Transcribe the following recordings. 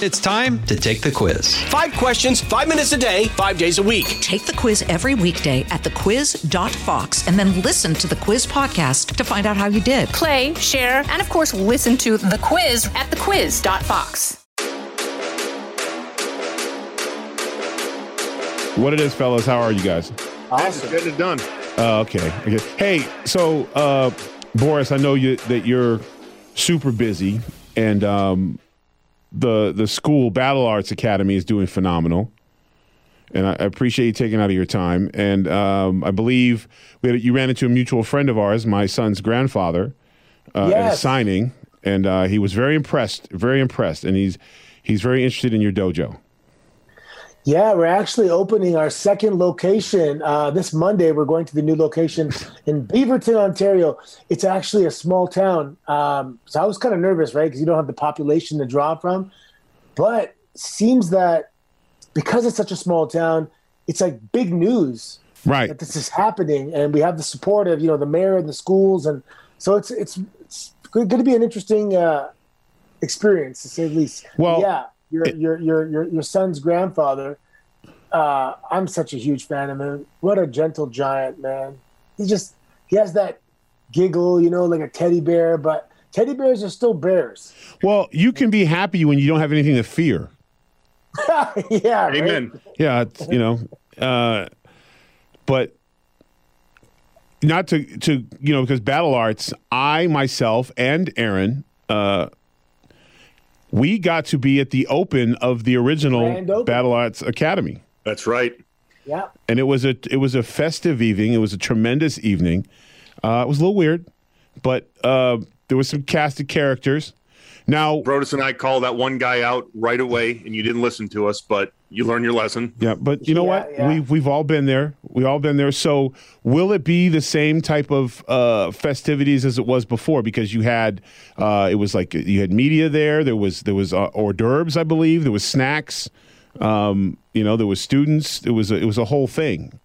It's time to take the quiz. Five questions, five minutes a day, five days a week. Take the quiz every weekday at thequiz.fox and then listen to the quiz podcast to find out how you did. Play, share, and of course, listen to the quiz at thequiz.fox. What it is, fellas? How are you guys? Awesome. Getting it done. Uh, okay. okay. Hey, so uh, Boris, I know you that you're super busy, and um, the the school Battle Arts Academy is doing phenomenal, and I, I appreciate you taking out of your time. And um, I believe we had, you ran into a mutual friend of ours, my son's grandfather, uh, at a signing, and uh, he was very impressed, very impressed, and he's he's very interested in your dojo. Yeah, we're actually opening our second location uh, this Monday. We're going to the new location in Beaverton, Ontario. It's actually a small town, um, so I was kind of nervous, right? Because you don't have the population to draw from. But seems that because it's such a small town, it's like big news Right. that this is happening, and we have the support of you know the mayor and the schools, and so it's it's it's going to be an interesting uh, experience to say the least. Well, yeah, your your your your your son's grandfather. Uh, I'm such a huge fan of him. What a gentle giant, man. He just he has that giggle, you know, like a teddy bear, but teddy bears are still bears. Well, you can be happy when you don't have anything to fear. yeah, right? Amen. Yeah, it's, you know, uh, but not to to you know because Battle Arts, I myself and Aaron, uh, we got to be at the open of the original open. Battle Arts Academy, That's right. Yeah. and it was a it was a festive evening. It was a tremendous evening. Uh, it was a little weird, but uh, there was some cast of characters. Now, Brodus and I called that one guy out right away, and you didn't listen to us, but you learned your lesson. Yeah, but you know Yeah, what? yeah. We've we've all been there. We all been there. So will it be the same type of uh, festivities as it was before? Because you had uh, it was like you had media there. There was there was uh, hors d'oeuvres, I believe. There was snacks. Um, you know, there was students. It was a, it was a whole thing.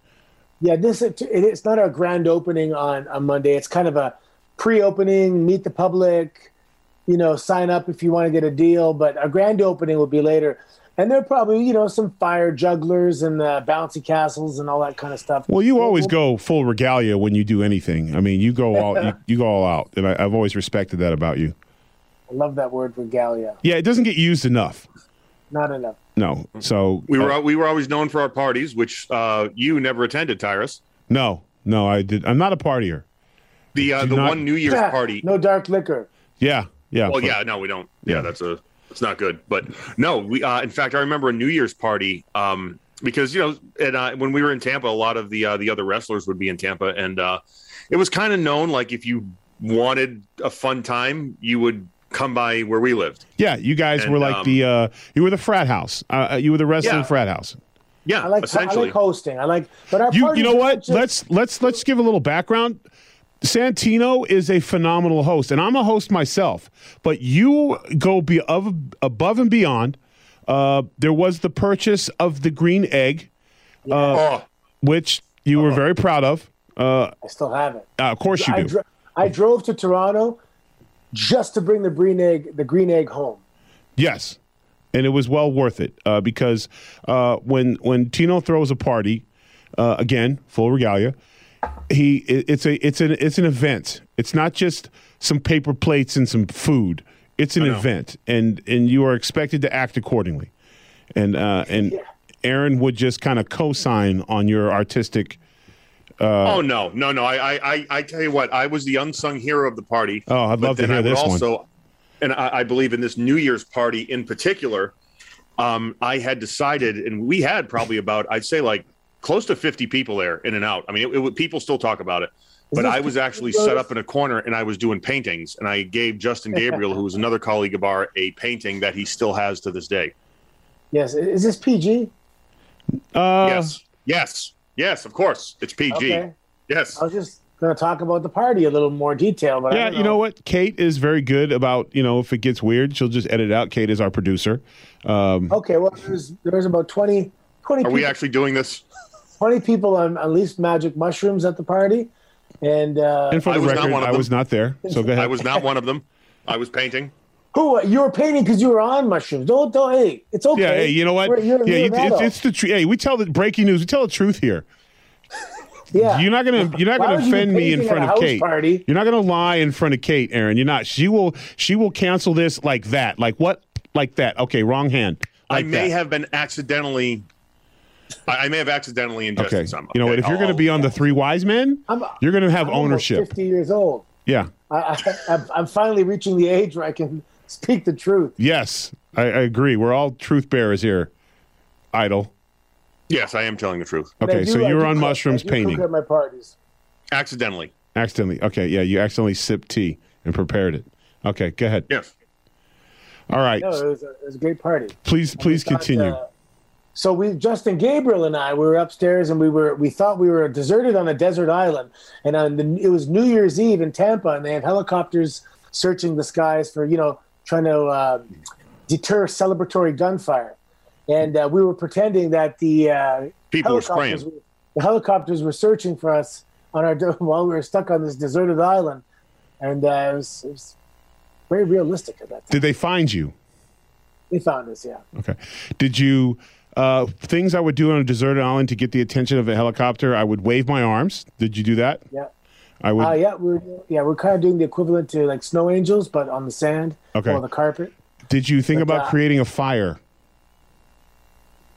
Yeah, this it, it's not a grand opening on on Monday. It's kind of a pre-opening, meet the public, you know, sign up if you want to get a deal. But a grand opening will be later, and there are probably you know some fire jugglers and uh, bouncy castles and all that kind of stuff. Well, you always go full regalia when you do anything. I mean, you go all you, you go all out, and I, I've always respected that about you. I love that word regalia. Yeah, it doesn't get used enough. Not enough. No, so We uh, were we were always known for our parties, which uh, you never attended, Tyrus. no, no, I did. I'm not a partier. The uh, the not- one New Year's party. no dark liquor. Yeah, yeah. Well, but- yeah, no, we don't. Yeah, that's a it's not good. But no, we uh, in fact I remember a New Year's party um, because you know and uh, when we were in Tampa, a lot of the uh, the other wrestlers would be in Tampa, and uh, it was kind of known like if you wanted a fun time, you would come by where we lived. Yeah, you guys And, were like um, the uh, you were the frat house. Uh, uh, you were the wrestling Yeah. frat house. Yeah, I like I like hosting. I like, but our You you know what? just- Let's let's let's give a little background. Santino is a phenomenal host, and I'm a host myself. But you go be of, above and beyond. Uh, there was the purchase of the green egg, oh, which you were very proud of. Uh, I still have it. uh, of course you I, do. dro- I drove to Toronto just to bring the green egg the green egg home. Yes, and it was well worth it uh, because uh, when when Tino throws a party, uh, again full regalia, he it, it's a it's an it's an event. It's not just some paper plates and some food. It's an event, and and you are expected to act accordingly. And uh, and Aaron would just kind of co-sign on your artistic. Oh no, no, no! I, I, I, I tell you what, I was the unsung hero of the party. Oh, I'd love to hear I would this one. also, and I, I believe in this New Year's party in particular. Um, I had decided, and we had probably about, I'd say, like close to fifty people there, in and out. I mean, it, it, people still talk about it, but I was actually set up in a corner and I was doing paintings, and I gave Justin Gabriel, who was another colleague of ours, a painting that he still has to this day. Yes, is this PG? Uh, yes, yes, yes, of course, it's PG. Okay. Yes, I was just going to talk about the party a little more detail, but Yeah, don't you know what? Kate is very good about you know if it gets weird, she'll just edit out. Kate is our producer. Um, Okay, well, there's there's about 20, 20 are people, we actually doing this? 20 people on at least magic mushrooms at the party, and uh, and for I the was not record, one of I them. was not there. So go ahead. I was not one of them. I was painting. Who you were painting because you were on mushrooms? Don't don't. Hey, it's okay. Yeah, hey, you know what? You're- you're- yeah, you're it's, it's, it's the truth. Hey, we tell the breaking news. We tell the truth here. yeah. You're not gonna you're not Why gonna would you be offend me in front of Kate. party? You're not gonna lie in front of Kate, Aaron. You're not. She will she will cancel this like that. Like what? Like that. Okay, wrong hand. I may that. have been accidentally. I I may have accidentally ingested Okay. some. You know what? Okay, If you're going to be on the three wise men, I'm- you're going to have I'm ownership. Fifty years old. Yeah. I, I, I'm- I'm finally reaching the age where I can speak the truth. Yes, I, I agree. We're all truth bearers here. Idle. yes, I am telling the truth. Okay, do- so I you were on cook- mushrooms I do cook painting at my parties. Accidentally. accidentally. Okay, yeah, you accidentally sipped tea and prepared it. Okay, go ahead. Yes. All right, No, it was a, it was a great party. please, please We thought, continue. uh, so we, Justin Gabriel and I, we were upstairs and we were we thought we were deserted on a desert island, and on the, it was New Year's Eve in Tampa, and they had helicopters searching the skies for you know trying to uh, deter celebratory gunfire, and uh, we were pretending that the uh, People were helicopters spraying. were- the helicopters were searching for us on our while we were stuck on this deserted island, and uh, it, was, it was very realistic at that time. Did they find you? They found us, yeah. Okay. Did you uh, things I would do on a deserted island to get the attention of a helicopter? I would wave my arms. Did you do that? Yeah. I would. Uh, yeah, we're yeah we're kind of doing the equivalent to like snow angels, but on the sand Okay. or the carpet. Did you think but, about uh, creating a fire?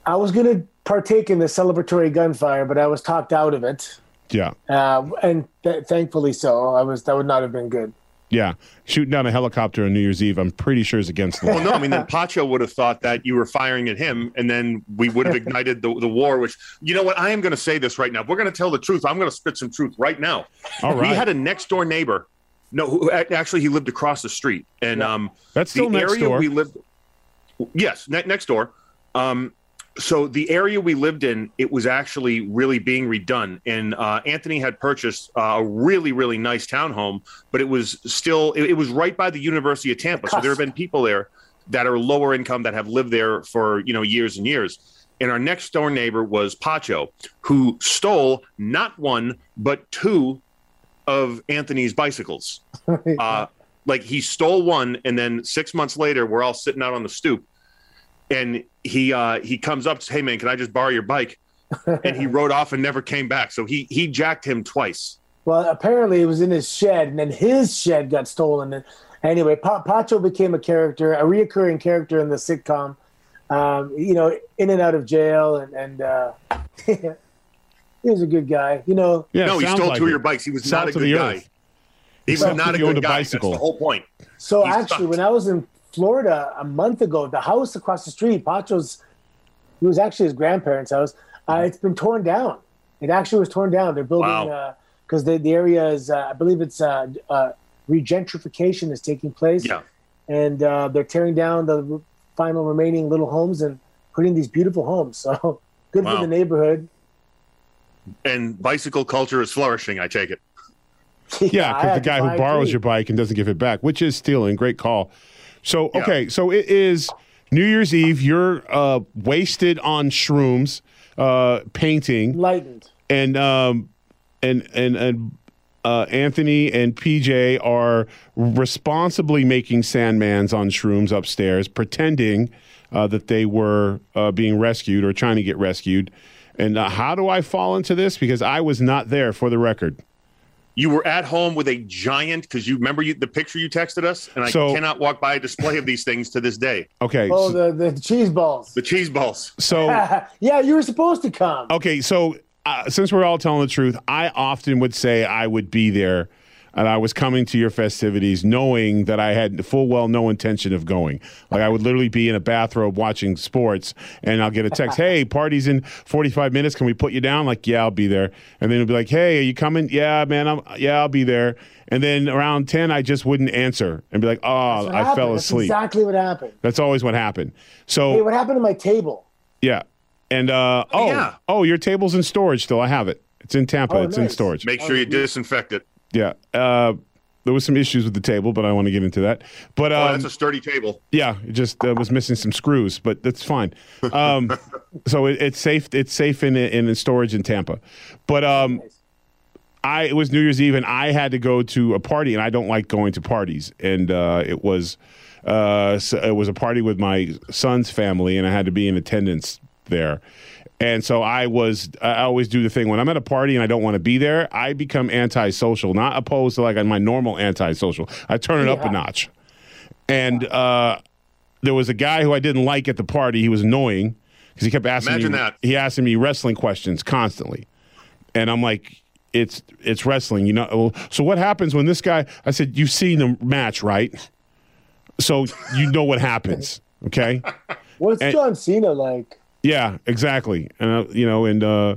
I was gonna partake in the celebratory gunfire, but I was talked out of it, Yeah. uh, and th- thankfully so. I was that would not have been good. Yeah. Shooting down a helicopter on New Year's Eve, I'm pretty sure is against the law. Well, no, I mean, then Pacho would have thought that you were firing at him, and then we would have ignited the, the war. Which, you know what? I am going to say this right now. If we're going to tell the truth. I'm going to spit some truth right now. All We had a next door neighbor. No, who, actually, he lived across the street, and um, That's still the next area door. we lived. Yes, ne- next door. Um, so the area we lived in, it was actually really being redone, and uh, Anthony had purchased uh, a really, really nice townhome, but it was still, it, it was right by the University of Tampa. So there have been people there that are lower income that have lived there for you know years and years. And our next door neighbor was Pacho, who stole not one but two of Anthony's bicycles. Uh, like he stole one, and then six months later, we're all sitting out on the stoop, and he uh, he comes up, says, "Hey man, can I just borrow your bike?" and he rode off and never came back. So he he jacked him twice. Well, apparently it was in his shed, and then his shed got stolen. And anyway, pa- Pacho became a character, a reoccurring character in the sitcom. Um, you know, in and out of jail, and and uh, he was a good guy. You know, yeah, no, he stole like two of your bikes. He was Salt not a good guy. earth. He was not a good guy. bicycle. That's the whole point. So He's actually, fucked. when I was in Florida a month ago, the house across the street, Pacho's, it was actually his grandparents' house. Uh, it's been torn down. It actually was torn down. They're building Wow. because the the area is, uh, I believe it's uh, uh, regentrification is taking place. Yeah. and uh, they're tearing down the final remaining little homes and putting these beautiful homes. So good Wow. for the neighborhood. And bicycle culture is flourishing. I take it. Yeah, I because the guy who borrows three. your bike and doesn't give it back, which is stealing. Great call. So Yeah. okay, so it is New Year's Eve. You're uh, wasted on shrooms, uh, painting, lightened, and um, and and and uh, Anthony and PJ are responsibly making Sandmans on shrooms upstairs, pretending uh, that they were uh, being rescued or trying to get rescued. And uh, how do I fall into this? Because I was not there, for the record. You were at home with a giant because you remember you, the picture you texted us, and I So- cannot walk by a display of these things to this day. Okay, Oh, so, the, the cheese balls. The cheese balls. so yeah, you were supposed to come. Okay, so uh, since we're all telling the truth, I often would say I would be there and I was coming to your festivities knowing that I had full well no intention of going. Like I would literally be in a bathrobe watching sports and I'll get a text, "Hey, party's in 45 minutes. Can we put you down?" Like, "Yeah, I'll be there." And then it'll be like, "Hey, are you coming?" "Yeah, man, I'm yeah, I'll be there." And then around 10 I just wouldn't answer and be like, "Oh, What I happened? fell That's asleep." exactly what happened. That's always what happened. So Hey, what happened to my table? yeah. And uh, oh, yeah. oh, your table's in storage still. I have it. It's in Tampa. Oh, it's in storage. Make sure you disinfect it. Yeah. Uh, there was some issues with the table, but I want to get into that. But Oh, um, that's a sturdy table. yeah, it just uh, was missing some screws, but that's fine. Um, so it, it's safe. It's safe in, in in storage in Tampa. But um, I it was New Year's Eve, and I had to go to a party, and I don't like going to parties, and uh, it was. Uh, so it was a party with my son's family, and I had to be in attendance there. And so I was, I always do the thing when I'm at a party and I don't want to be there, I become antisocial, not opposed to like my normal antisocial. I turn it up a notch. And uh, there was a guy who I didn't like at the party. He was annoying because he kept asking Imagine me, that. he asking me wrestling questions constantly. And I'm like, it's it's wrestling, you know. So what happens when this guy? I said, you've seen the match, right? So you know what happens, okay? What's And- John Cena like? Yeah, exactly. And uh, you know, and uh,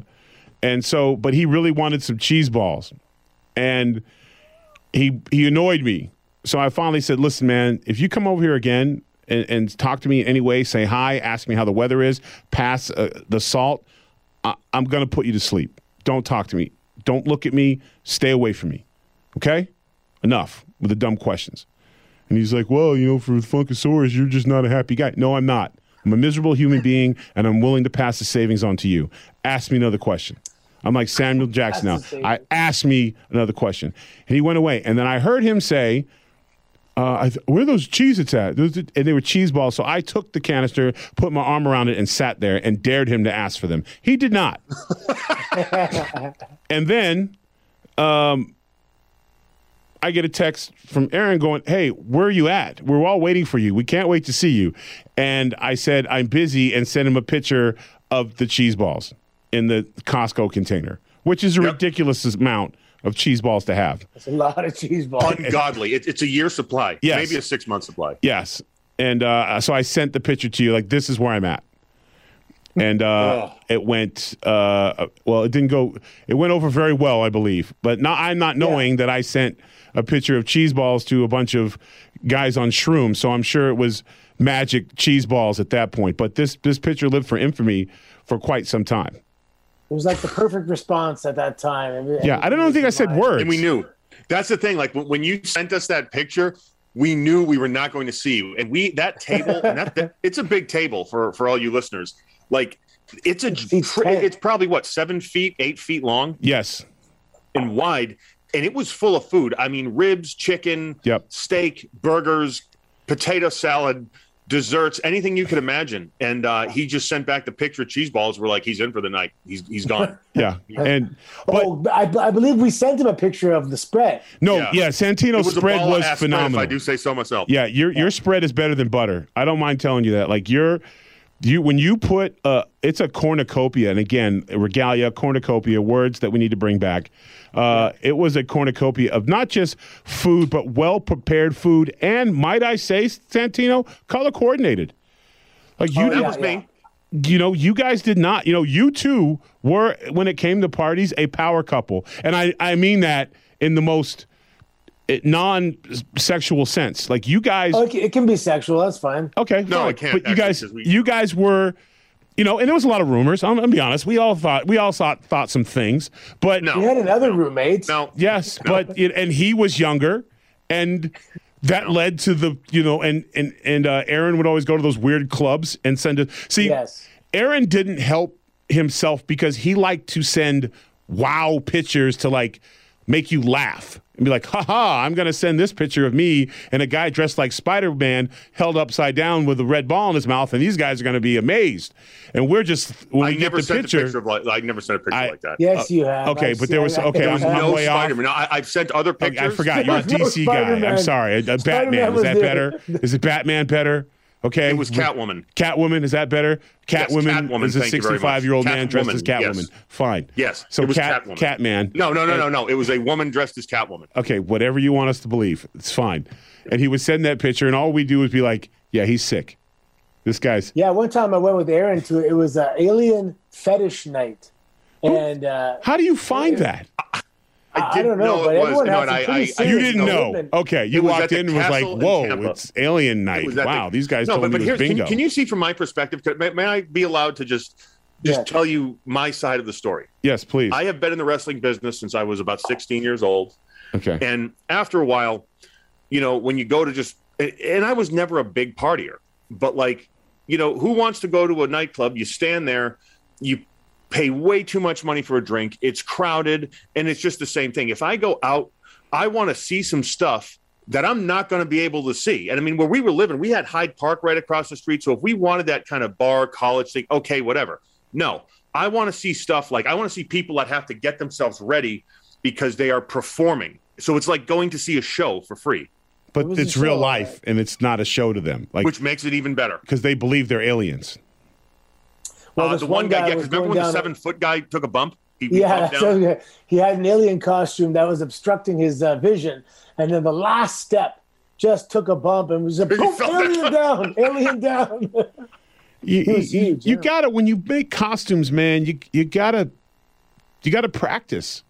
and so, but he really wanted some cheese balls, and he he annoyed me. So I finally said, "Listen, man, if you come over here again and, and talk to me in any way, say hi, ask me how the weather is, pass uh, the salt, I, I'm gonna put you to sleep. Don't talk to me. Don't look at me. Stay away from me. Okay? Enough with the dumb questions." And he's like, well, you know, for the Funkasaurus, you're just not a happy guy. No, I'm not. I'm a miserable human being, and I'm willing to pass the savings on to you. Ask me another question. I'm like Samuel Jackson now. Pass the savings. I asked me another question, and he went away. And then I heard him say, uh, I th- "Where are those cheese its at?" Those, and they were cheese balls. So I took the canister, put my arm around it, and sat there and dared him to ask for them. He did not. and then I get a text from Aaron going, Hey, where are you at? We're all waiting for you. We can't wait to see you. And I said, I'm busy and sent him a picture of the cheese balls in the Costco container, which is a Yep. ridiculous amount of cheese balls to have. It's a lot of cheese balls. Ungodly. It, it's a year supply. Yes. Maybe a six month supply. Yes. And uh, so I sent the picture to you, like, this is where I'm at. And uh, it went, uh, well, it didn't go, it went over very well, I believe. But not, I'm not knowing that I sent a picture of cheese balls to a bunch of guys on shrooms. So I'm sure it was magic cheese balls at that point. But this, this picture lived for infamy for quite some time. It was like the perfect response at that time. Every- Yeah. I don't think I said everything was in line. words. And we knew. That's the thing. Like when, when you sent us that picture, we knew we were not going to see you. And we that table, and that, that- it's a big table for for all you listeners. Like it's a It's tr- 10. it's probably what seven feet, eight feet long Yes. and wide, and it was full of food. I mean, ribs, chicken, Yep. steak, burgers, potato salad, desserts, anything you could imagine. And uh, he just sent back the picture of cheese balls. We're like, he's in for the night. He's he's gone. Yeah. And, but Oh, I, I believe we sent him a picture of the spread. no, Yeah. yeah, Santino's was spread was ass spread, phenomenal. If I do say so myself. Yeah, your your spread is better than butter. I don't mind telling you that. Like your you when you put uh it's a cornucopia and again regalia cornucopia words that we need to bring back. Uh it was a cornucopia of not just food but well prepared food and might I say Santino color coordinated. Like you Oh, yeah, was me. you know, you guys did not, you know, you two were when it came to parties a power couple. And I I mean that in the most non sexual sense. Like you guys Oh, it, can, be sexual. That's fine. Okay, No, fine. it can't, But you guys, we- you guys were, you know, and there was a lot of rumors. I'm, I'm gonna be honest. We all thought, we all thought, thought some things. But No. We had another roommate. No. yes, but it, and he was younger, and that led to the, you know, and and and uh, Aaron would always go to those weird clubs and send it. See, Yes. Aaron didn't help himself because he liked to send wow pictures to like make you laugh and be like, haha, I'm going to send this picture of me and a guy dressed like Spider Man held upside down with a red ball in his mouth, and these guys are going to be amazed. And we're just, when I we get never the sent picture. a picture of like I never sent a picture I- like that. Yes, you have. okay, I've but there was- I- okay, There was I'm- no way off. Spider-Man. No, I, I've sent other pictures. I forgot. You're a DC no guy. I'm sorry. A, a Batman. Is that there. better? Is it Batman better? Okay. It was Catwoman. Catwoman, is that better? Yes, Catwoman Catwoman, is a thank you very much. 65 year old man dressed as Catwoman, Catwoman. yes. Fine. Yes, So it was Cat, Catwoman. Catman. No, no, no, no, no. It was a woman dressed as Catwoman. Okay, whatever you want us to believe, it's fine. And he would send that picture, and all we do is be like, "Yeah, he's sick. This guy's Yeah, one time I went with Aaron to it was a alien fetish night, and uh, How do you find that? I, I didn't don't know, know but it was- everyone no, has I- I- You didn't know. Okay, you walked in and was like, "Whoa, it's alien night! at the- Wow, these guys No, told but, me but here, was can, bingo." can you see from my perspective? May, may I be allowed to just just Yeah. tell you my side of the story? yes, please. I have been in the wrestling business since I was about 16 years old. okay. And after a while, you know, when you go to just, and I was never a big partier, but like, you know, who wants to go to a nightclub? You stand there, you pay way too much money for a drink, it's crowded, and it's just the same thing. If I go out, I want to see some stuff that I'm not going to be able to see. And I mean, where we were living, we had Hyde Park right across the street. So if we wanted that kind of bar college thing, okay, whatever. No, I want to see stuff like I want to see people that have to get themselves ready because they are performing. So it's like going to see a show for free, But was it's real show? life, and it's not a show to them. Like which makes it even better. because they believe they're aliens. Well, uh, the one guy, yeah, because remember when the down- seven foot guy took a bump? He, he Yeah, bumped so yeah, he had an alien costume that was obstructing his uh, vision, and then the last step just took a bump and was a He boom, alien down, alien down. You, It you- huge, you yeah. gotta when you make costumes, man. You you gotta you gotta practice.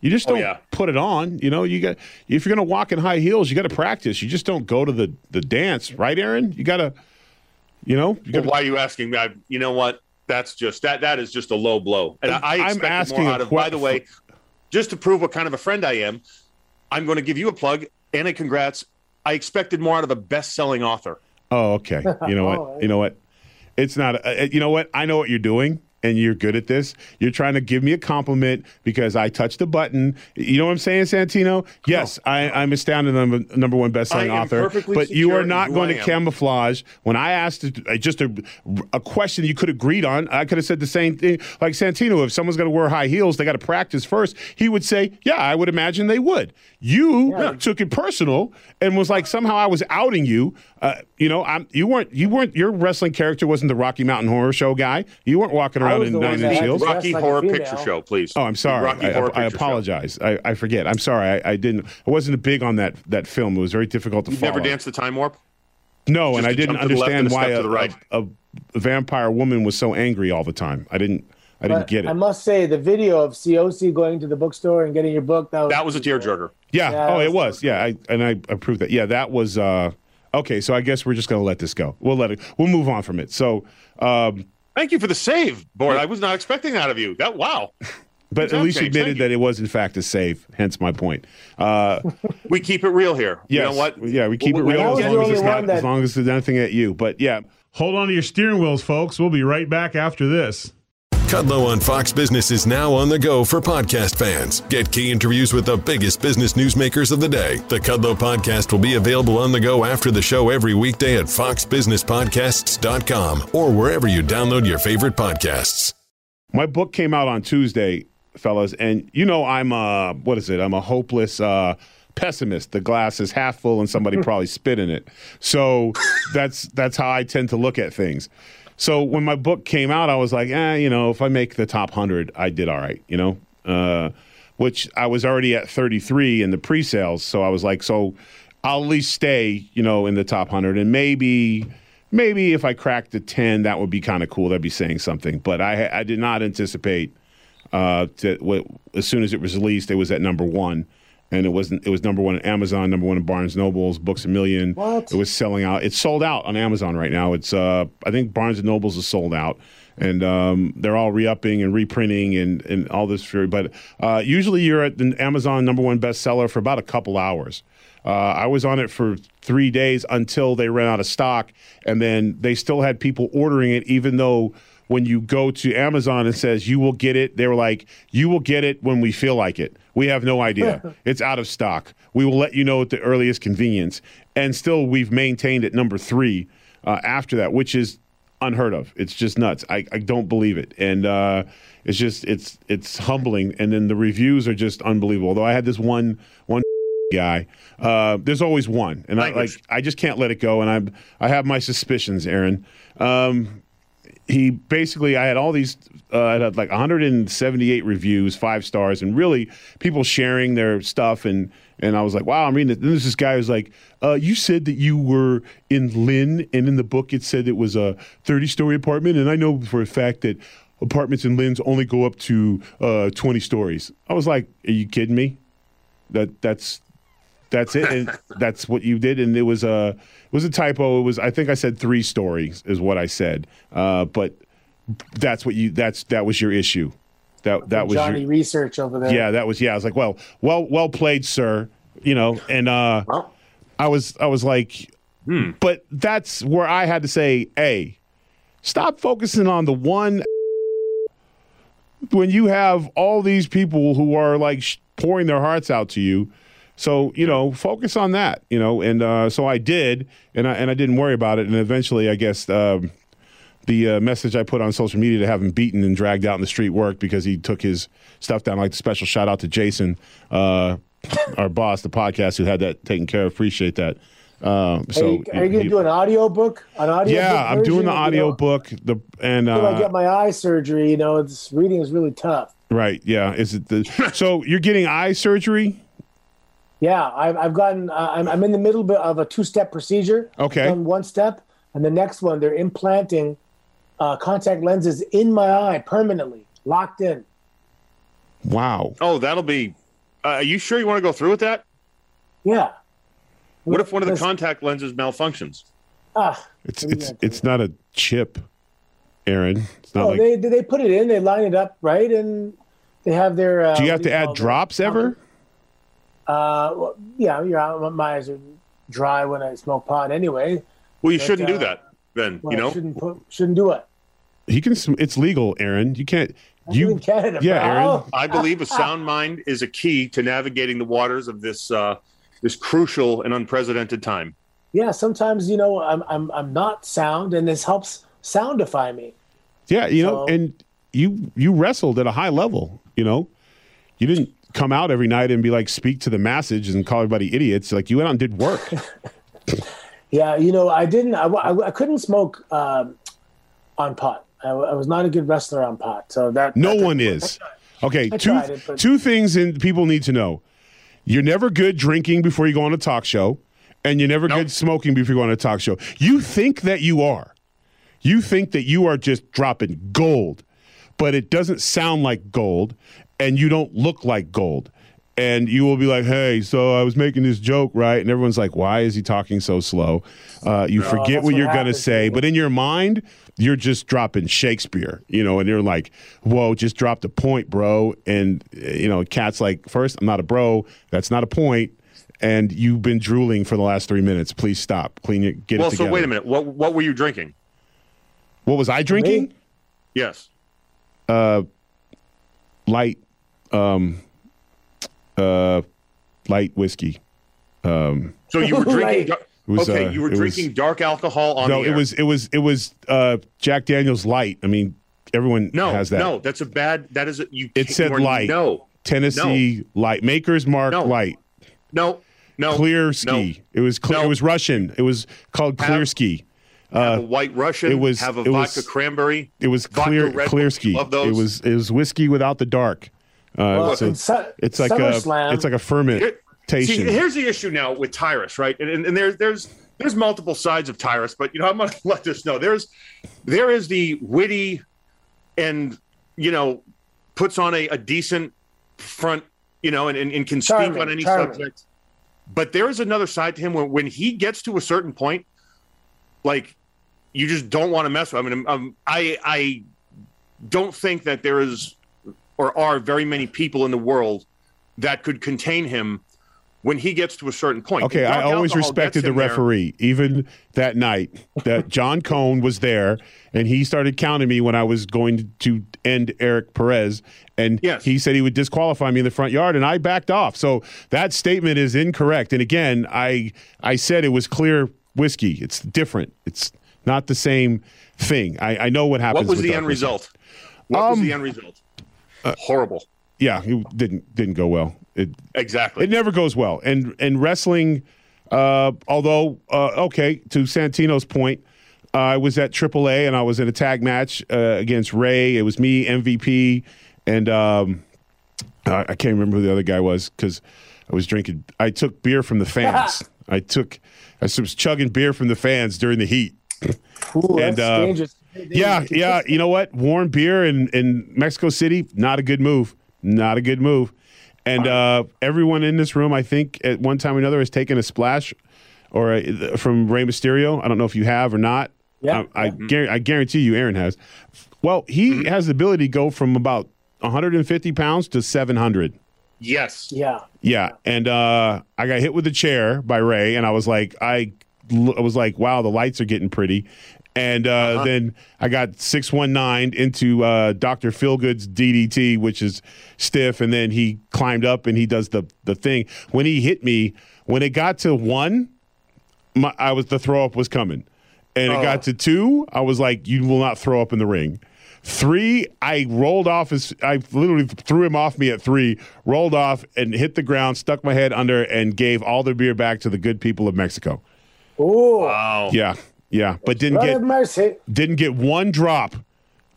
You just Oh, don't yeah. put it on. You know, you got if you're gonna walk in high heels, you got to practice. You just don't go to the the dance, right, Aaron? You gotta, you know, you gotta, why are you asking me? I, you know what? That's just that. That is just a low blow. And I, I I'm asking more out of. que- By the way, just to prove what kind of a friend I am, I'm going to give you a plug and a congrats. I expected more out of a best-selling author. Oh, okay. You know what? You know what? It's not. Uh, you know what? I know what you're doing, and you're good at this. You're trying to give me a compliment because I touched the button. You know what I'm saying, Santino? Yes, I, I'm astounded. I'm a number one best-selling author. But you are not going I to am. camouflage. When I asked just a, a question you could have agreed on, I could have said the same thing. Like Santino, if someone's going to wear high heels, they got to practice first. He would say, "Yeah, I would imagine they would." You took it personal and was like somehow I was outing you. Uh, you know, I'm you weren't you weren't your wrestling character wasn't the Rocky Mountain Horror Show guy. You weren't walking I around in nine inch heels. Rocky like Horror. Picture Show, please. Oh, I'm sorry. Rocky I, Horror I, I Picture Show. apologize. I, I forget. I'm sorry. I, I didn't. I wasn't big on that that film. It was very difficult to follow. You've follow. never danced the time warp? No, and I didn't jump to the left understand why a, right. a, a vampire woman was so angry all the time. I didn't. I didn't But get it. I must say, the video of COC going to the bookstore and getting your book that was, That was a tearjerker. Yeah. Yeah, oh, that it was was. Yeah. I and I approved that. Yeah, that was. uh Okay, so I guess we're just gonna let this go. We'll let it. We'll move on from it. So, um, Thank you for the save, Bort. I was not expecting that of you. That wow. but at least you admitted that it was in fact a save. Hence my point. Uh, We keep it real here. yes. You know what? Yeah, we keep it We- we real as long as it's not that- as long as it's anything at you. But yeah, hold on to your steering wheels, folks. We'll be right back after this. Kudlow on Fox Business is now on the go for podcast fans. Get key interviews with the biggest business newsmakers of the day. The Kudlow podcast will be available on the go after the show every weekday at foxbusinesspodcasts.com or wherever you download your favorite podcasts. My book came out on Tuesday, fellas, and you know I'm a what is it? I'm a hopeless uh, pessimist. The glass is half full, and somebody probably spit in it. So that's that's how I tend to look at things. So when my book came out, I was like, eh, you know, if I make the top hundred, I did all right, you know. Uh, which I was already at 33 in the pre-sales, so I was like, so I'll at least stay, you know, in the top hundred, and maybe maybe if I cracked the 10, that would be kind of cool. That'd be saying something. But I, I did not anticipate uh, to, as soon as it was released, it was at number one. And it wasn't. It was number one on Amazon, number one in Barnes Nobles, Books a Million. What? It was selling out. It's sold out on Amazon right now. It's. Uh, I think Barnes and Nobles is sold out, and um, they're all re-upping and reprinting and and all this. fury. but uh, usually you're at the Amazon number one bestseller for about a couple hours. Uh, I was on it for three days until they ran out of stock, and then they still had people ordering it, even though when you go to Amazon and says you will get it, they were like, "You will get it when we feel like it. We have no idea. it's out of stock. We will let you know at the earliest convenience." And still, we've maintained at number three uh, after that, which is unheard of. It's just nuts. I, I don't believe it, and uh, it's just it's it's humbling. And then the reviews are just unbelievable. Although I had this one one guy. Uh, there's always one, and I like I just can't let it go. And I'm I have my suspicions, Aaron. Um, he basically I had all these uh, I had like 178 reviews, five stars, and really people sharing their stuff and and I was like, wow, I'm reading it. Then there's this guy who's like, uh, you said that you were in Lynn, and in the book it said it was a 30 story apartment, and I know for a fact that apartments in Lynn's only go up to uh, 20 stories. I was like, are you kidding me? That that's that's it, and that's what you did. And it was a it was a typo. It was I think I said three stories is what I said, uh, but that's what you that's that was your issue. That that was Johnny your, research over there. yeah that was yeah. I was like well well well played, sir. You know, and uh, Well, I was I was like, but that's where I had to say, hey, stop focusing on the one. When you have all these people who are like sh- pouring their hearts out to you, So you know, focus on that. You know, and uh, so I did, and I and I didn't worry about it. And eventually, I guess um, the uh, message I put on social media to have him beaten and dragged out in the street worked because he took his stuff down. Like special shout out to Jason, uh, our boss, the podcast who had that taken care of. Appreciate that. Uh, Are so you, are you going to do an audio book? An audio yeah, I'm doing the You audio know, book. The and When I uh, get my eye surgery, you know, it's reading is really tough. right, yeah. Is it the so you're getting eye surgery? Yeah, I've, I've gotten. Uh, I'm, I'm in the middle bit of a two-step procedure. Okay. Done one step, and the next one they're implanting uh, contact lenses in my eye permanently, locked in. Wow. Oh, that'll be. Uh, are you sure you want to go through with that? Yeah. What if one of the contact lenses malfunctions? Ah, It's what are you it's it's not a chip, Aaron. It's not Oh, like. they they put it in, they line it up right, and they have their. Uh, do you have to add it? drops ever? Uh, well, yeah, yeah. My eyes are dry when I smoke pot anyway. Well, you But, shouldn't do uh, that then. Well, you know, shouldn't put, shouldn't do it. He can. It's legal, Aaron. You can't. I live You. in Canada, yeah, bro. Aaron. I believe a sound mind is a key to navigating the waters of this uh, this crucial and unprecedented time. Yeah, sometimes you know I'm I'm I'm not sound, and this helps soundify me. Yeah, you know, and you you wrestled at a high level. You know, you didn't come out every night and be like speak to the masses and call everybody idiots. Like you went out and did work. Yeah, you know, I didn't. I, I, I couldn't smoke um, on pot. I, I was not a good wrestler on pot. So that No that- one is. Okay, two it, but- two things and people need to know. You're never good drinking before you go on a talk show, and you're never Nope. good smoking before you go on a talk show. You think that you are. You think that you are just dropping gold, but it doesn't sound like gold, and you don't look like gold. And you will be like, "Hey, so I was making this joke, right?" And everyone's like, "Why is he talking so slow?" Uh, you forget that's what what you're gonna say, but in your mind, you're just dropping Shakespeare, you know, and you're like, whoa, just drop the point, bro. And, uh, you know, Cat's like, first, I'm not a bro. That's not a point. And you've been drooling for the last three minutes. Please stop. Clean it, get Well, it together. Well, so wait a minute. What what were you drinking? What was I drinking? Me? Yes. Light, um, uh, light whiskey. So you were drinking. Right. dar- was, okay, uh, you were it was- drinking dark alcohol on no, the it was, it was, it was, uh, Jack Daniels light. I mean, everyone no, has that. no. That's a bad. That is a, you. It said light. No, Tennessee light. Maker's Mark No. light. no, no. Clear no. ski. It was clear. No. It was Russian. It was called Clear Have- ski. Have a white Russian. it was- have a it vodka was- cranberry. It was clear clear ski. Those. It was it was whiskey without the dark. Uh, Well, so in Su- it's like a it's like a fermentation. See, here's the issue now with Tyrus, right? And, and, and there's there's there's multiple sides of Tyrus, but you know I'm going to let this know. There's there is the witty and you know puts on a, a decent front, you know, and, and, and can speak Charming, on any charming. subject. But there is another side to him when when he gets to a certain point, like you just don't want to mess with. him. I mean, um, I I don't think that there is or are very many people in the world that could contain him when he gets to a certain point. Okay, I always respected the him there- referee, even that night that John Cohn was there, and he started counting me when I was going to end Eric Perez, and Yes. he said he would disqualify me in the front yard, and I backed off. So that statement is incorrect. And again, I I said it was clear whiskey. It's different. It's not the same thing. I, I know what happens. What was the end result? What was Um, the end result? Horrible. Yeah, it didn't didn't go well. It Exactly. It never goes well. And and wrestling, uh, although uh, okay, to Santino's point, uh, I was at AAA and I was in a tag match uh, against Rey. It was me, MVP, and um, I I can't remember who the other guy was because I was drinking. I took beer from the fans. I took I was chugging beer from the fans during the heat. Ooh, And, that's uh, dangerous. Yeah, yeah. You know what? Warm beer in, in Mexico City, not a good move. Not a good move. And uh, everyone in this room, I think, at one time or another, has taken a splash or a, from Rey Mysterio. I don't know if you have or not. Yeah, I, I, guar- I guarantee you, Aaron has. Well, he has the ability to go from about 150 pounds to 700. yes. Yeah. Yeah, and uh, I got hit with a chair by Rey, and I was like, I, I was like, wow, the lights are getting pretty, And uh, then I got 619 into uh, Dr. Feelgood's DDT, which is stiff. And then he climbed up and he does the, the thing. When he hit me, when it got to one, my, I was the throw up was coming. And it got to two, I was like, you will not throw up in the ring. Three, I rolled off his, I literally threw him off me at three, rolled off and hit the ground, stuck my head under, and gave all the beer back to the good people of Mexico. Oh, Wow. Yeah, yeah, but didn't Lord get mercy. didn't get one drop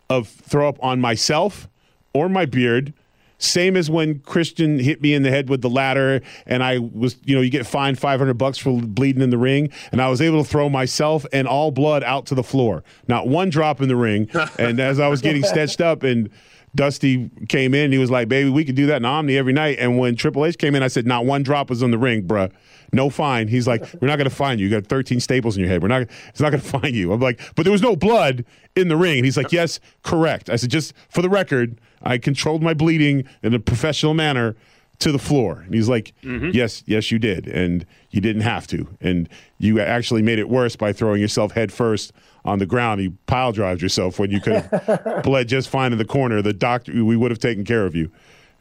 of throw up on myself or my beard. Same as when Christian hit me in the head with the ladder, and I was, you know, you get fined 500 bucks for bleeding in the ring, and I was able to throw myself and all blood out to the floor. Not one drop in the ring. and as I was getting stitched up, and Dusty came in, he was like, "Baby, we could do that in Omni every night." And when Triple H came in, I said, "Not one drop was on the ring, bruh. No fine." He's like, "We're not going to find you. You got 13 staples in your head. We're not. It's not going to find you." I'm like, "But there was no blood in the ring." And he's like, "Yes, correct." I said, "Just for the record, I controlled my bleeding in a professional manner." To the floor, and he's like, mm-hmm. "Yes, yes, you did, and you didn't have to, and you actually made it worse by throwing yourself head first on the ground. You pile drived yourself when you could have bled just fine in the corner. The doctor, we would have taken care of you."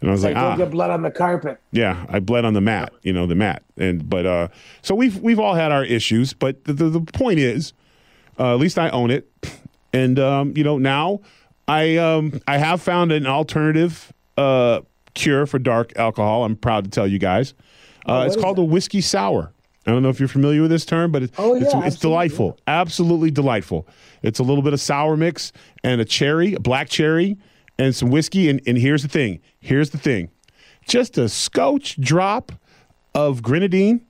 And I was Like, like, "Ah, get blood on the carpet. yeah, I bled on the mat, you know, the mat, and but uh, so we've we've all had our issues, but the the, the point is, uh, at least I own it, and um, you know now I um I have found an alternative uh cure for dark alcohol. I'm proud to tell you guys, uh, it's is called a whiskey sour. I don't know if you're familiar with this term, but oh, it's Oh, yeah, it's, it's delightful, absolutely delightful. It's a little bit of sour mix and a cherry, a black cherry, and some whiskey. And, and here's the thing. Here's the thing. Just a scotch drop of grenadine,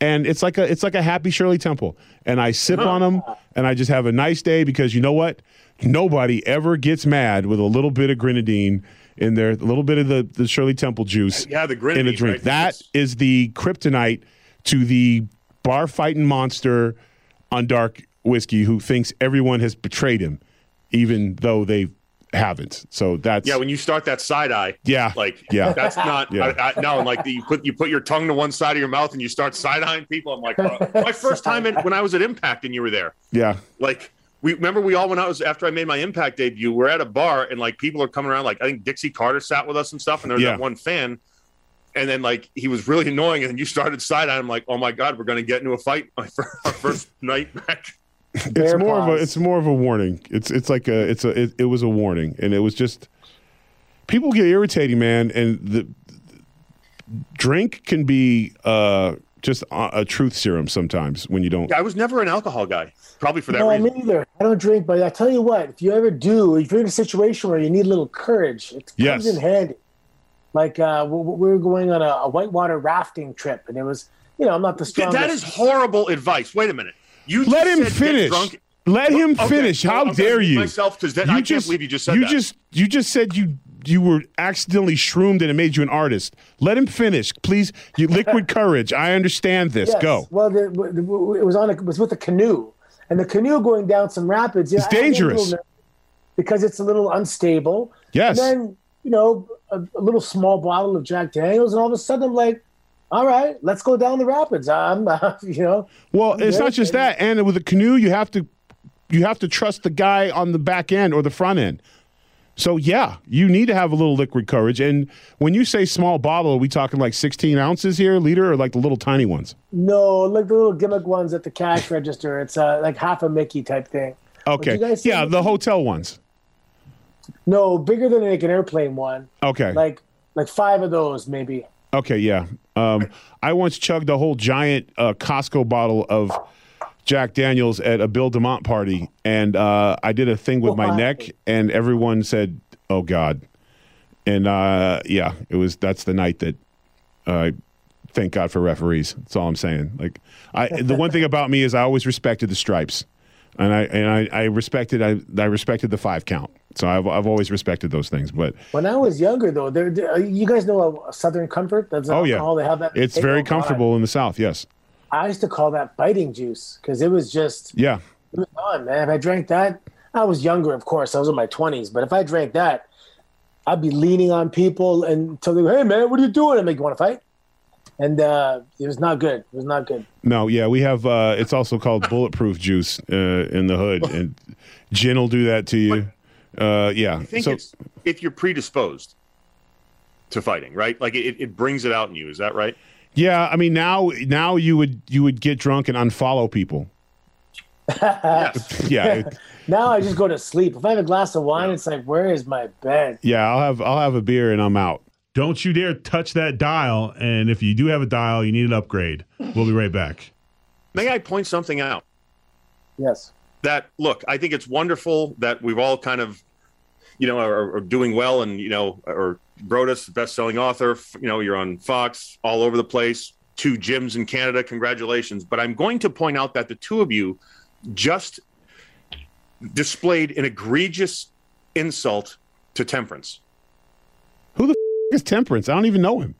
and it's like a it's like a happy Shirley Temple. And I sip on ah. them, and I just have a nice day because you know what? Nobody ever gets mad with a little bit of grenadine in there, a little bit of the, the Shirley Temple juice Yeah, the in a drink. right? That It's- is the kryptonite to the bar fighting monster on dark whiskey who thinks everyone has betrayed him, even though they haven't. So that's Yeah, when you start that side eye, Yeah, like yeah. that's not Yeah. I, I, no, like the, you put you put your tongue to one side of your mouth and you start side eyeing people. I'm like, uh, my first time in, when I was at Impact and you were there, yeah. like we remember we all went out was after I made my Impact debut. We're at a bar and like people are coming around. Like I think Dixie Carter sat with us and stuff, and there was Yeah. that one fan. And then like he was really annoying, and then you started side eye. I'm like, oh my god, we're gonna get into a fight my our first night back. it's Bear more of a it's more of a warning. It's it's like a it's a it, it was a warning, and it was just people get irritating, man, and the drink can be uh just a, a truth serum sometimes when you don't. Yeah, I was never an alcohol guy, probably for that No, reason. me either. I don't drink, but I tell you what, if you ever do, if you're in a situation where you need a little courage, it Yes. comes in handy. Like uh, we, we were going on a, a whitewater rafting trip, and it was, you know, I'm not the Th- strongest. that is horrible advice. Wait a minute. You Let him said get finish. drunk- Let him Okay, finish. How I'm dare you? Myself, because I can't believe you just said you that. just you just said you you were accidentally shroomed and it made you an artist. Let him finish, please. You liquid courage. I understand this. Yes. Go. Well, the, the, it was on a, it was with a canoe, and the canoe going down some rapids. yeah, It's I- I get a little dangerous. because it's a little unstable. Yes. And then you know a, a little small bottle of Jack Daniels, and all of a sudden I'm like, all right, let's go down the rapids. I'm, uh, you know, Well, it's there, not just that. And with a canoe, you have to you have to trust the guy on the back end or the front end. So yeah, you need to have a little liquid courage. And when you say small bottle, are we talking like 16 ounces here, liter, or like the little tiny ones? no, like the little gimmick ones at the cash register. It's uh, like half a Mickey type thing. Okay. Yeah, the hotel ones. No, bigger than like an airplane one. Okay. Like like five of those maybe. Okay, yeah. Um, I once chugged a whole giant uh, Costco bottle of Jack Daniels at a Bill DeMott party, and uh, I did a thing with my neck, and everyone said, "Oh God," and uh, yeah, it was. That's the night that. Uh, thank God for referees. That's all I'm saying. Like, I the one thing about me is I always respected the stripes, and I and I, I respected I, I respected the five count. So I've I've always respected those things, but When I was younger, though, there, there- you guys know a Southern Comfort. That's oh yeah. They have that. it's very God. comfortable in the South. Yes, I used to call that biting juice because it was just yeah. it was on, man. If I drank that, I was younger, of course. I was in my twenties, but if I drank that, I'd be leaning on people and telling them, "Hey, man, what are you doing?" I'm like, "You want to fight?" and uh, it was not good. It was not good. No, yeah, we have. Uh, it's also called bulletproof juice uh, in the hood, and gin will do that to you. Uh, yeah. I think so it's if you're predisposed to fighting, right? Like it, it brings it out in you. Is that right? yeah, I mean now now you would you would get drunk and unfollow people. yes. Yeah, it- Now I just go to sleep. If I have a glass of wine, it's like, where is my bed? yeah. I'll have I'll have a beer and I'm out. Don't you dare touch that dial. And if you do have a dial, you need an upgrade. We'll be right back. May I point something out? Yes. That look i think it's wonderful that we've all kind of you know are, are doing well and you know or brodus best-selling author you know you're on fox all over the place two gyms in canada congratulations but i'm going to point out that the two of you just displayed an egregious insult to temperance Who the f- is Temperance? I don't even know him.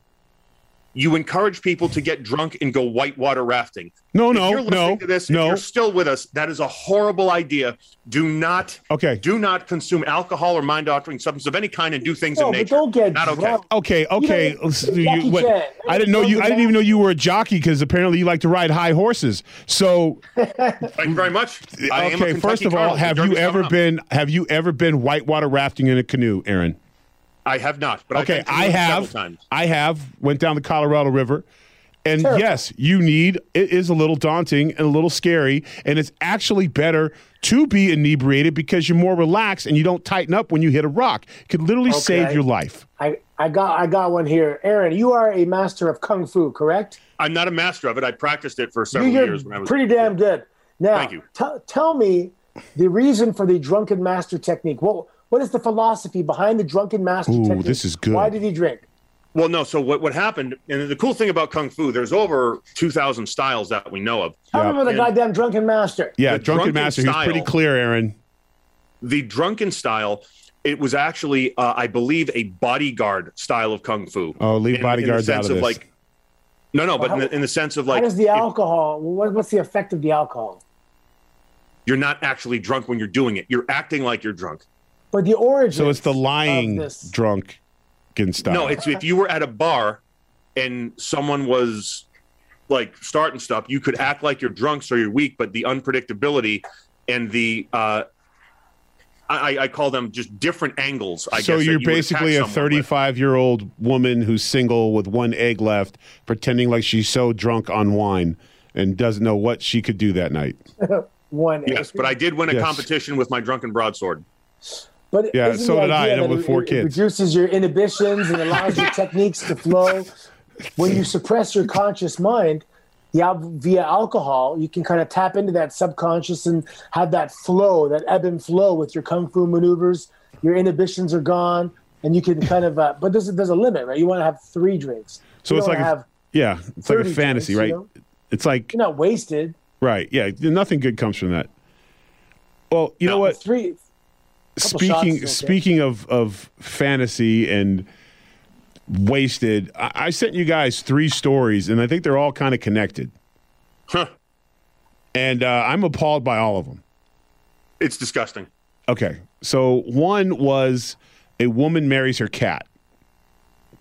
You encourage people to get drunk and go whitewater rafting No, if no, you're listening no, to this, no. you're still with us, that is a horrible idea. Do not, Okay. do not consume alcohol or mind-altering substance of any kind and do things No, in but nature. don't get not okay. drunk. Okay, okay. know, So Jackie what- I didn't know you. I didn't even know you were a jockey because apparently you like to ride high horses. So Thank you very much. I am okay, first of all, have you ever coming up. been? Have you ever been whitewater rafting in a canoe, Aaron? I have not, but I've Okay, been to I have. times. I have. Went down the Colorado River, and Terrifying. yes, you need. It is a little daunting and a little scary, and it's actually better to be inebriated because you're more relaxed and you don't tighten up when you hit a rock. It could literally save Okay. your life. I, I got I got one here. Aaron, you are a master of kung fu, correct? I'm not a master of it. I practiced it for several years when I was pretty damn good. Now, Thank you. t- tell me the reason for the drunken master technique. What what is the philosophy behind the drunken master Ooh, technique? this is good. Why did he drink? Well, no. So what, what happened? And the cool thing about kung fu, there's over 2,000 styles that we know of. I remember the And goddamn drunken master. Yeah, The drunken, drunken master. He was pretty clear, Aaron. The drunken style, it was actually, uh, I believe, a bodyguard style of kung fu. Oh, leave In- in the bodyguards out sense of this. Like, no, no, but Well, in, the, in the sense of How like, does the if alcohol? What, what's the effect of the alcohol? you're not actually drunk when you're doing it. You're acting like you're drunk. But the origin. So it's the lying drunk this. drunken style. No, it's if you were at a bar and someone was like starting stuff, you could act like you're drunk so you're weak, but the unpredictability and the uh I, I call them just different angles. I so guess you're you basically a attack someone with. 35 year old woman who's single with one egg left, pretending like she's so drunk on wine and doesn't know what she could do that night. one. Yes, but I did win a Yes. competition with my drunken broadsword. But Yeah, so the did I, and I'm with four it, kids. reduces your inhibitions and allows your techniques to flow. When you suppress your conscious mind, yeah, via alcohol, you can kind of tap into that subconscious and have that flow, that ebb and flow with your kung fu maneuvers. Your inhibitions are gone, and you can kind of. Uh, but there's a, there's a limit, right? You want to have three drinks. So you it's like a- Yeah, it's like a fantasy, drinks, right? you know? It's like You're not wasted. right, yeah. Nothing good comes from that. Well, you know what? Three. Couple speaking shots, speaking of of fantasy and wasted, I, I sent you guys three stories, and I think they're all kind of connected. Huh. And uh, I'm appalled by all of them. It's disgusting. Okay, so one was a woman marries her cat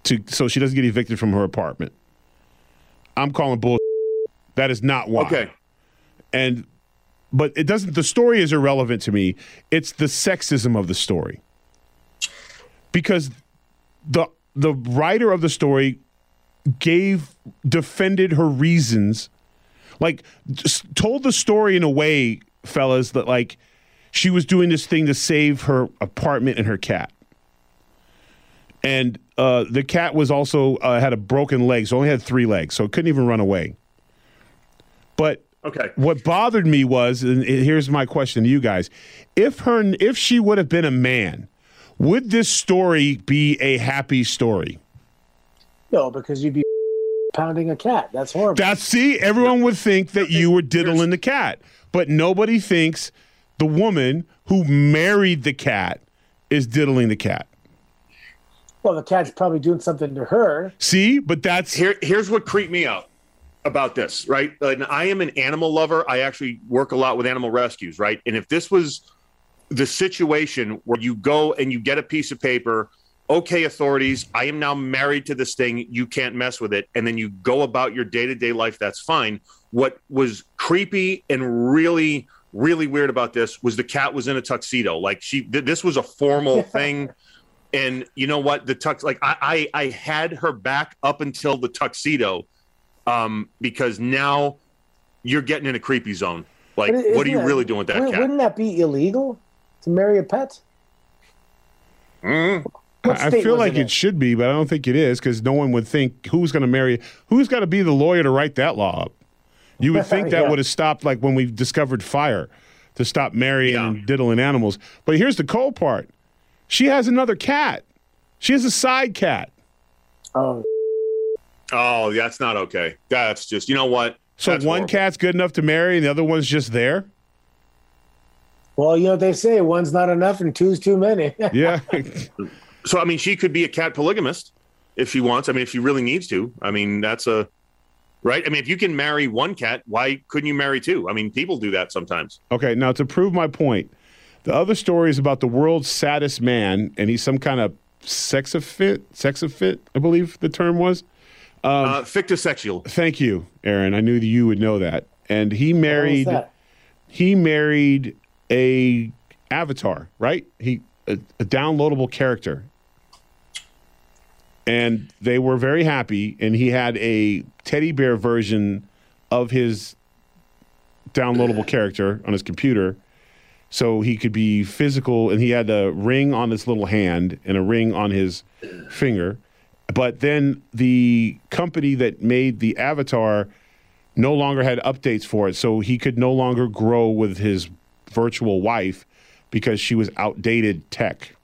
to so she doesn't get evicted from her apartment. I'm calling bull. That is not why. Okay. and but it doesn't the story is irrelevant to me. It's the sexism of the story. Because the the writer of the story gave defended her reasons like told the story in a way fellas that like she was doing this thing to save her apartment and her cat. And uh, the cat was also uh, had a broken leg so only had three legs so it couldn't even run away. But Okay. what bothered me was, and here's my question to you guys: if her, if she would have been a man, would this story be a happy story? No, because you'd be pounding a cat. That's horrible. That's see, everyone would think that you were diddling the cat, but nobody thinks the woman who married the cat is diddling the cat. well, the cat's probably doing something to her. See, but that's Here, here's what creeped me out about this, right? And I am an animal lover. I actually work a lot with animal rescues, right? And if this was the situation where you go and you get a piece of paper okay, authorities, I am now married to this thing. You can't mess with it. And then you go about your day to day life. That's fine. What was creepy and really, really weird about this was the cat was in a tuxedo. Like she, th- this was a formal thing. And you know what? The tux, like I, I, I had her back up until the tuxedo, um, because now you're getting in a creepy zone. Like, what are you isn't really doing with that wouldn't- cat? Wouldn't that be illegal to marry a pet? Mm. I feel like it it should be, but I don't think it is because no one would think who's going to marry. Who's got to be the lawyer to write that law up? You would think that Yeah. would have stopped, like when we discovered fire, to stop marrying Yeah. and diddling animals. But here's the cold part: she has another cat. She has a side cat. Oh, Oh, that's not okay. That's just, you know what? So That's one horrible. cat's good enough to marry, and the other one's just there. well, you know what they say: one's not enough, and two's too many. Yeah, So I mean, she could be a cat polygamist if she wants. I mean, if she really needs to. I mean, that's a right. I mean, if you can marry one cat, why couldn't you marry two? I mean, people do that sometimes. Okay, now to prove my point, the other story is about the world's saddest man, and he's some kind of sexophit, sexophit, I believe the term was. Uh, fictosexual. Thank you, Aaron. I knew that you would know that. And he married. He married a avatar, right? He a, a downloadable character. And they were very happy and he had a teddy bear version of his downloadable character on his computer so he could be physical and he had a ring on his little hand and a ring on his finger but then the company that made the avatar no longer had updates for it. So he could no longer grow with his virtual wife because she was outdated tech.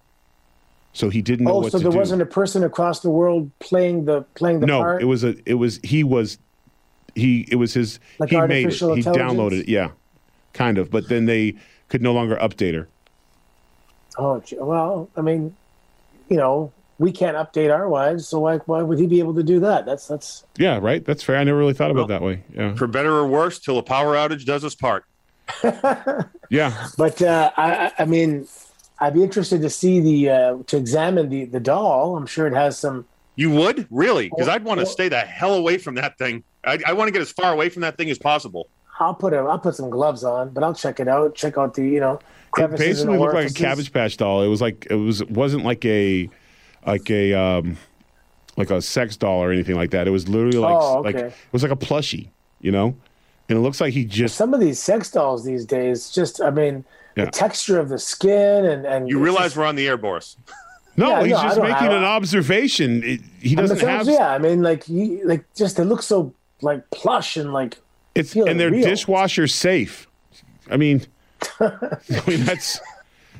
So he didn't know Oh, so there do. wasn't a person across the world playing the playing the no part. it was a it was he was he it was his Like he made it. he downloaded it yeah kind of. But then they could no longer update her. Oh, well, I mean, you know, we can't update our wives, so why why would he be able to do that? That's that's yeah right that's fair i never really thought about it that way yeah For better or worse, till a power outage does us part. yeah But uh, I, I- I mean, I'd be interested to see the uh, to examine the the doll. I'm sure it has some. You would really? Because I'd want to stay the hell away from that thing. I, I want to get as far away from that thing as possible. I'll put a I'll put some gloves on, but I'll check it out. Check out the you know it basically looked like a cabbage patch doll it was like it was it wasn't like a like a um like a sex doll or anything like that it was literally like Oh, like it was like a plushie you know and it looks like he just Some of these sex dolls these days, just I mean, Yeah. the texture of the skin and and You realize just- we're on the air, Boris. no Yeah, he's no, just making an observation It- he doesn't films, have yeah. I mean, like he, like just it looks so like plush and like It's feel and they're real. dishwasher safe. I mean, I mean that's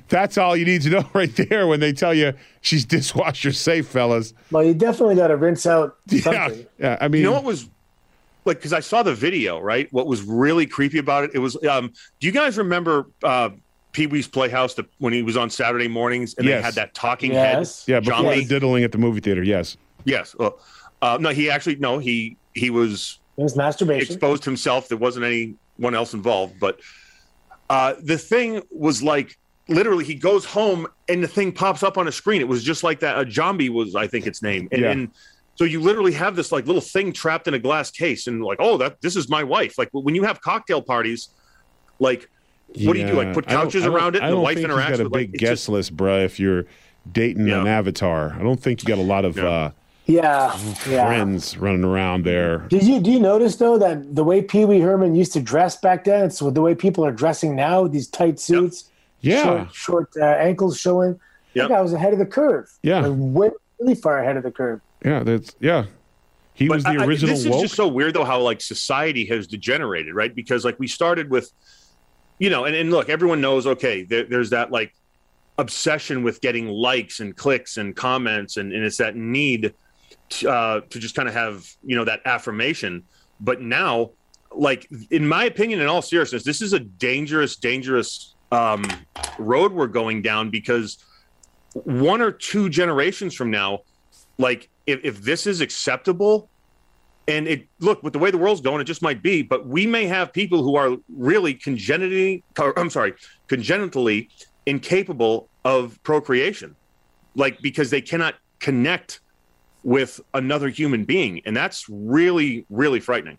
that's all you need to know right there when they tell you she's dishwasher safe, fellas. well, you definitely got to rinse out Yeah, something. yeah. I mean, You know what was like? Because I saw the video, right? What was really creepy about it? It was. Um, do you guys remember uh, Pee Wee's Playhouse the, when he was on Saturday mornings and Yes. they had that talking Yes. head? yeah, before Jambi? the diddling at the movie theater. Yes, Yes. Well, uh, no, he actually no. He he was It was masturbation. exposed himself. There wasn't anyone else involved. But uh, the thing was like literally, he goes home and the thing pops up on a screen. It was just like that. A Jambi was, I think, its name. And, Yeah. and so you literally have this like little thing trapped in a glass case, and like, oh, that this is my wife. Like when you have cocktail parties, like. What do you do? Like put couches around it, and the don't wife think interacts He's got a with big like, guest just- list, bruh. If you're dating Yeah. an avatar, I don't think you got a lot of Yeah. uh, yeah, yeah. friends running around there. Did you do you notice though that the way Pee Wee Herman used to dress back then, it's with the way people are dressing now with these tight suits, Yeah, short, short uh, ankles showing. Yep. That guy was ahead of the curve. Yeah. Like, way really far ahead of the curve. yeah, that's yeah. He was the I- I- original this is just so weird though how like society has degenerated, right? Because like we started with, you know, and, and look, everyone knows. Okay, there, there's that like obsession with getting likes and clicks and comments, and, and it's that need to, uh, to just kind of have you know that affirmation. But now, like in my opinion, in all seriousness, this is a dangerous, dangerous um, road we're going down because one or two generations from now, like if, if this is acceptable and it look with the way the world's going it just might be but we may have people who are really congenitally i'm sorry congenitally incapable of procreation like because they cannot connect with another human being, and that's really really frightening.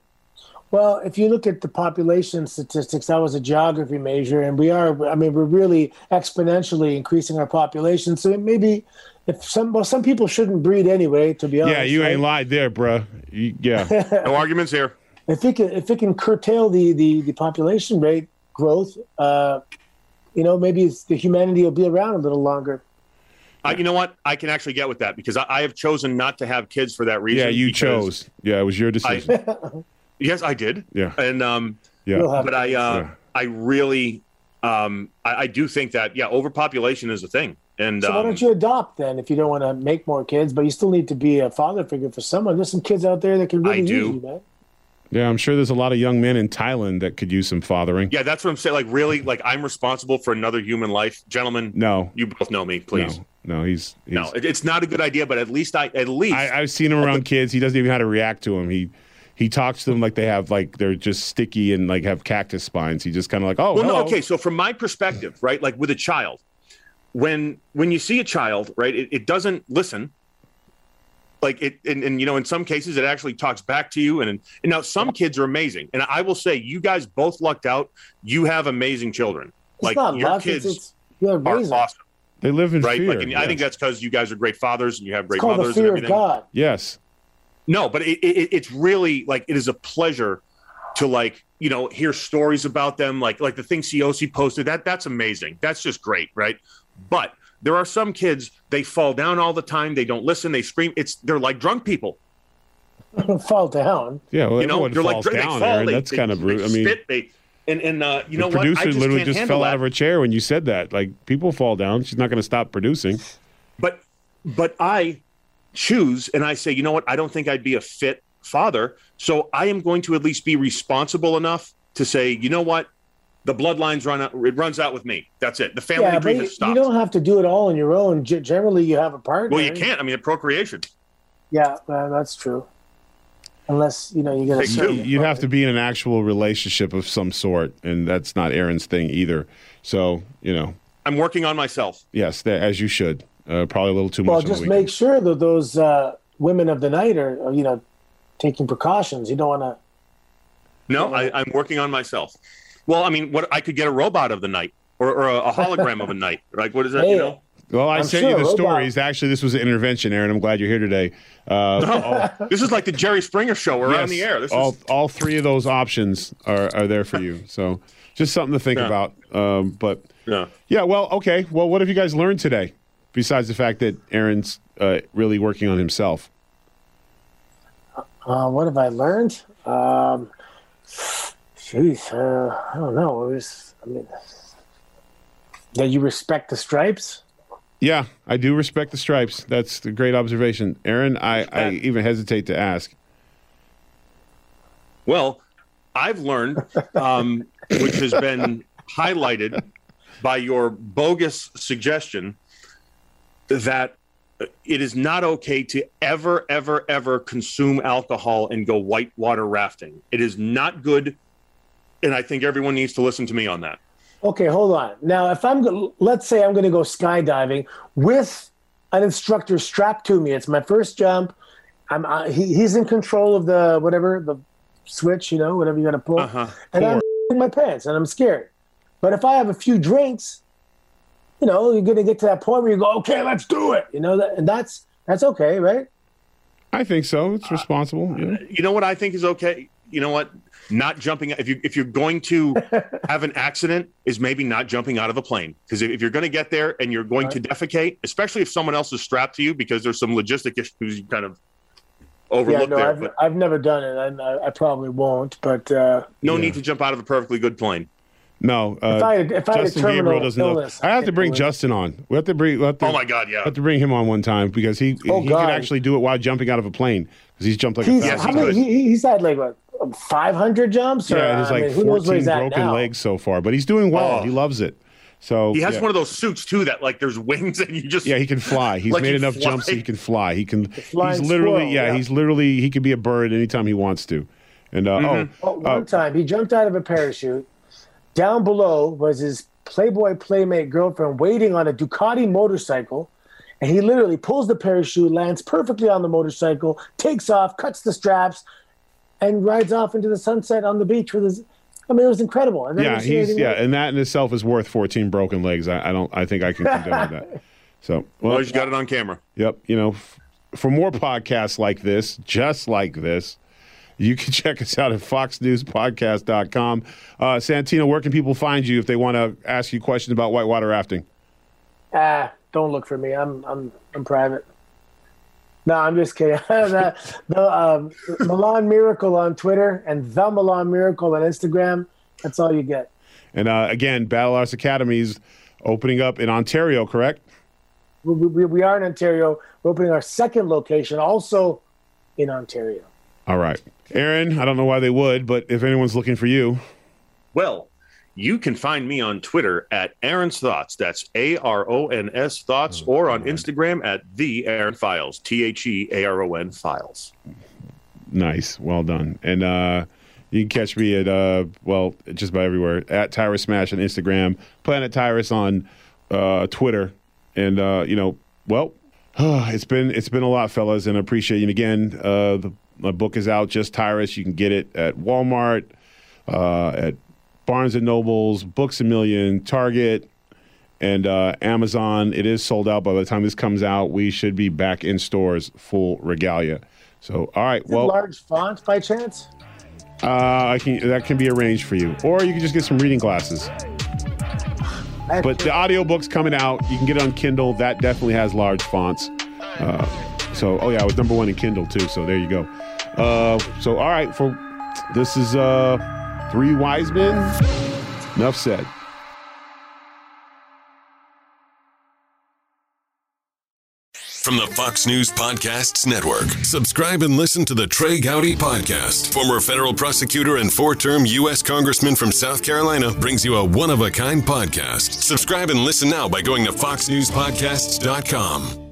Well, if you look at the population statistics, that was a geography measure, and we are, I mean, we're really exponentially increasing our population. So maybe if some, well, some people shouldn't breed anyway, to be honest. Yeah, you right? ain't lied there, bruh. You- yeah. No arguments here. If it can, if it can curtail the, the, the population rate growth, uh, you know, maybe it's, the humanity will be around a little longer. Uh, you know what? I can actually get with that because I, I have chosen not to have kids for that reason. yeah, you chose. Yeah, it was your decision. Yes, I did. Yeah. and um, yeah. But I uh, Yeah. I really um, I, I do think that yeah, overpopulation is a thing, and So why um, don't you adopt then if you don't want to make more kids, but you still need to be a father figure for someone? There's some kids out there that can really I do. use you, man. Yeah, I'm sure there's a lot of young men in Thailand that could use some fathering. yeah, that's what I'm saying. Like really, like I'm responsible for another human life, gentlemen. No. you both know me, please. No, no, he's, he's No, it's not a good idea, but at least I at least I, I've seen him around kids. He doesn't even know how to react to him. He he talks to them like they have like they're just sticky and like have cactus spines. He just kind of like, oh, well, hello. no, okay. So from my perspective, right, like with a child, when when you see a child, right, it, it doesn't listen. Like it, and, and you know, in some cases, it actually talks back to you. And, and now some kids are amazing, and I will say, you guys both lucked out. You have amazing children. It's like not your luck. kids It's, it's you're awesome, They live in right? fear. Like, and I think that's because you guys are great fathers and you have great It's called the mothers and fear of everything. God. yes. No, but it, it, it's really like it is a pleasure to like you know hear stories about them, like like the thing Ciosi posted. That that's amazing. That's just great, right? But there are some kids they fall down all the time. They don't listen. They scream. It's they're like drunk people. Fall down. Yeah, well, You know, everyone they're like falls drunk. They fall. there. They, That's they- kind of rude. they I mean, spit, they and and uh, you the know what? I producer just literally just handle fell that. out of her chair when you said that. Like people fall down. She's not going to stop producing. but but I choose and I say, you know what? I don't think I'd be a fit father, so I am going to at least be responsible enough to say, you know what? The bloodlines run out. It runs out with me. That's it. The family Yeah, tree you, has stopped. you don't have to do it all on your own. G- generally, you have a partner. well, you can't. I mean, procreation. Yeah, well, that's true. Unless you know you get a certain. You'd have to be in an actual relationship of some sort, and that's not Aaron's thing either. So you know, I'm working on myself. yes, as you should. Uh, probably a little too much. Well, on just weekend. make sure that those uh, women of the night are, are, you know, taking precautions. You don't want to. No, I, I'm working on myself. Well, I mean, what I could get a robot of the night or, or a, a hologram of a night. Like, what is that? Hey, you know, Well, I I'm sent sure you the robot- stories. Actually, this was an intervention, Aaron. I'm glad you're here today. Uh, all, this is like the Jerry Springer show. We're on the air. This all, is all three of those options are, are there for you. So just something to think Yeah. about. Um, but yeah. yeah, well, okay. Well, what have you guys learned today? Besides the fact that Aaron's uh, really working on himself. Uh, what have I learned? Um, jeez, uh, I don't know. It was, I mean, that you respect the stripes. Yeah, I do respect the stripes. That's a great observation, Aaron. I, I even hesitate to ask. Well, I've learned, um, which has been highlighted by your bogus suggestion, that it is not okay to ever, ever, ever consume alcohol and go whitewater rafting. It is not good. And I think everyone needs to listen to me on that. Okay, hold on. Now, if I'm, go- let's say I'm going to go skydiving with an instructor strapped to me. It's my first jump. I'm, uh, he, he's in control of the whatever the switch, you know, whatever you got to pull, Uh-huh. and I'm in my pants and I'm scared. But if I have a few drinks, you know, you're going to get to that point where you go, okay, let's do it. You know, that, and that's that's okay, right? I think so. It's responsible. Yeah. You know what I think is okay? You know what? Not jumping if you if you're going to have an accident is maybe not jumping out of a plane because if, if you're going to get there and you're going to defecate, especially if someone else is strapped to you because there's some logistic issues you kind of overlook yeah, no, there. I've, but I've never done it. and I, I probably won't. But uh, no Yeah. need to jump out of a perfectly good plane. No, uh, if I had, if I Justin terminal Gabriel doesn't know. illness, I have to bring do. Justin on. We have to bring. Have to, Oh my God, yeah. have to bring him on one time because he Oh, he God. can actually do it while jumping out of a plane because he's jumped like He's, a Yes, thousand how many, he, he's had like what 500 jumps. Or, Yeah, there's I like mean, who knows where 14 broken now? legs so far, but he's doing well. Oh. He loves it. So He has yeah. one of those suits too that like there's wings and you just Yeah, he can fly. He's Like made enough fly. jumps that he can fly. He can. He's literally squirrel, yeah, yeah. He's literally he can be a bird anytime he wants to. And uh, Mm-hmm. Oh, oh, one uh, time he jumped out of a parachute. Down below was his Playboy playmate girlfriend waiting on a Ducati motorcycle, And he literally pulls the parachute, lands perfectly on the motorcycle, takes off, cuts the straps, and rides off into the sunset on the beach with his. I mean, it was incredible. I've Yeah, seen he's yeah, like and that in itself is worth 14 broken legs. I, I don't. I think I can condone that. So Well, well, you got it on camera. Yep. You know, f- for more podcasts like this, just like this, you can check us out at foxnewspodcast.com. Uh, Santino, where can people find you if they want to ask you questions about whitewater rafting? Ah, don't look for me. I'm I'm I'm private. No, I'm just kidding. the the um, Milan Miracle on Twitter and the Milan Miracle on Instagram. That's all you get. And uh, again, Battle Arts Academy is opening up in Ontario, correct? We, we, we are in Ontario. We're opening our second location, also in Ontario. All right. Aaron, I don't know why they would, but if anyone's looking for you, Well, you can find me on Twitter at Aaron's Thoughts. That's A R O N S Thoughts, or on Instagram at the Aaron Files. T H E A R O N Files. nice. Well done. And uh, you can catch me at, uh, well, just about everywhere at Tyrus Smash on Instagram, Planet Tyrus on uh, Twitter. And, uh, you know, well, it's been it's been a lot, fellas, and I appreciate you. And again, uh, the my book is out, just Tyrus. You can get it at Walmart, uh, at Barnes and Nobles, Books a Million, Target, and uh, Amazon. It is sold out by the time this comes out. We should be back in stores full regalia. So, all right, well, large font by chance? uh, I can that can be arranged for you, or you can just get some reading glasses. But the audiobook's coming out. You can get it on Kindle. That definitely has large fonts. Uh, so, oh yeah, it was number one in Kindle too. So there you go. Uh, so all right, for this is uh, three wise men. Enough said. From the Fox News Podcasts Network. Subscribe and listen to the Trey Gowdy Podcast. Former federal prosecutor and four term U.S. Congressman from South Carolina brings you a one of a kind podcast. Subscribe and listen now by going to foxnewspodcasts.com.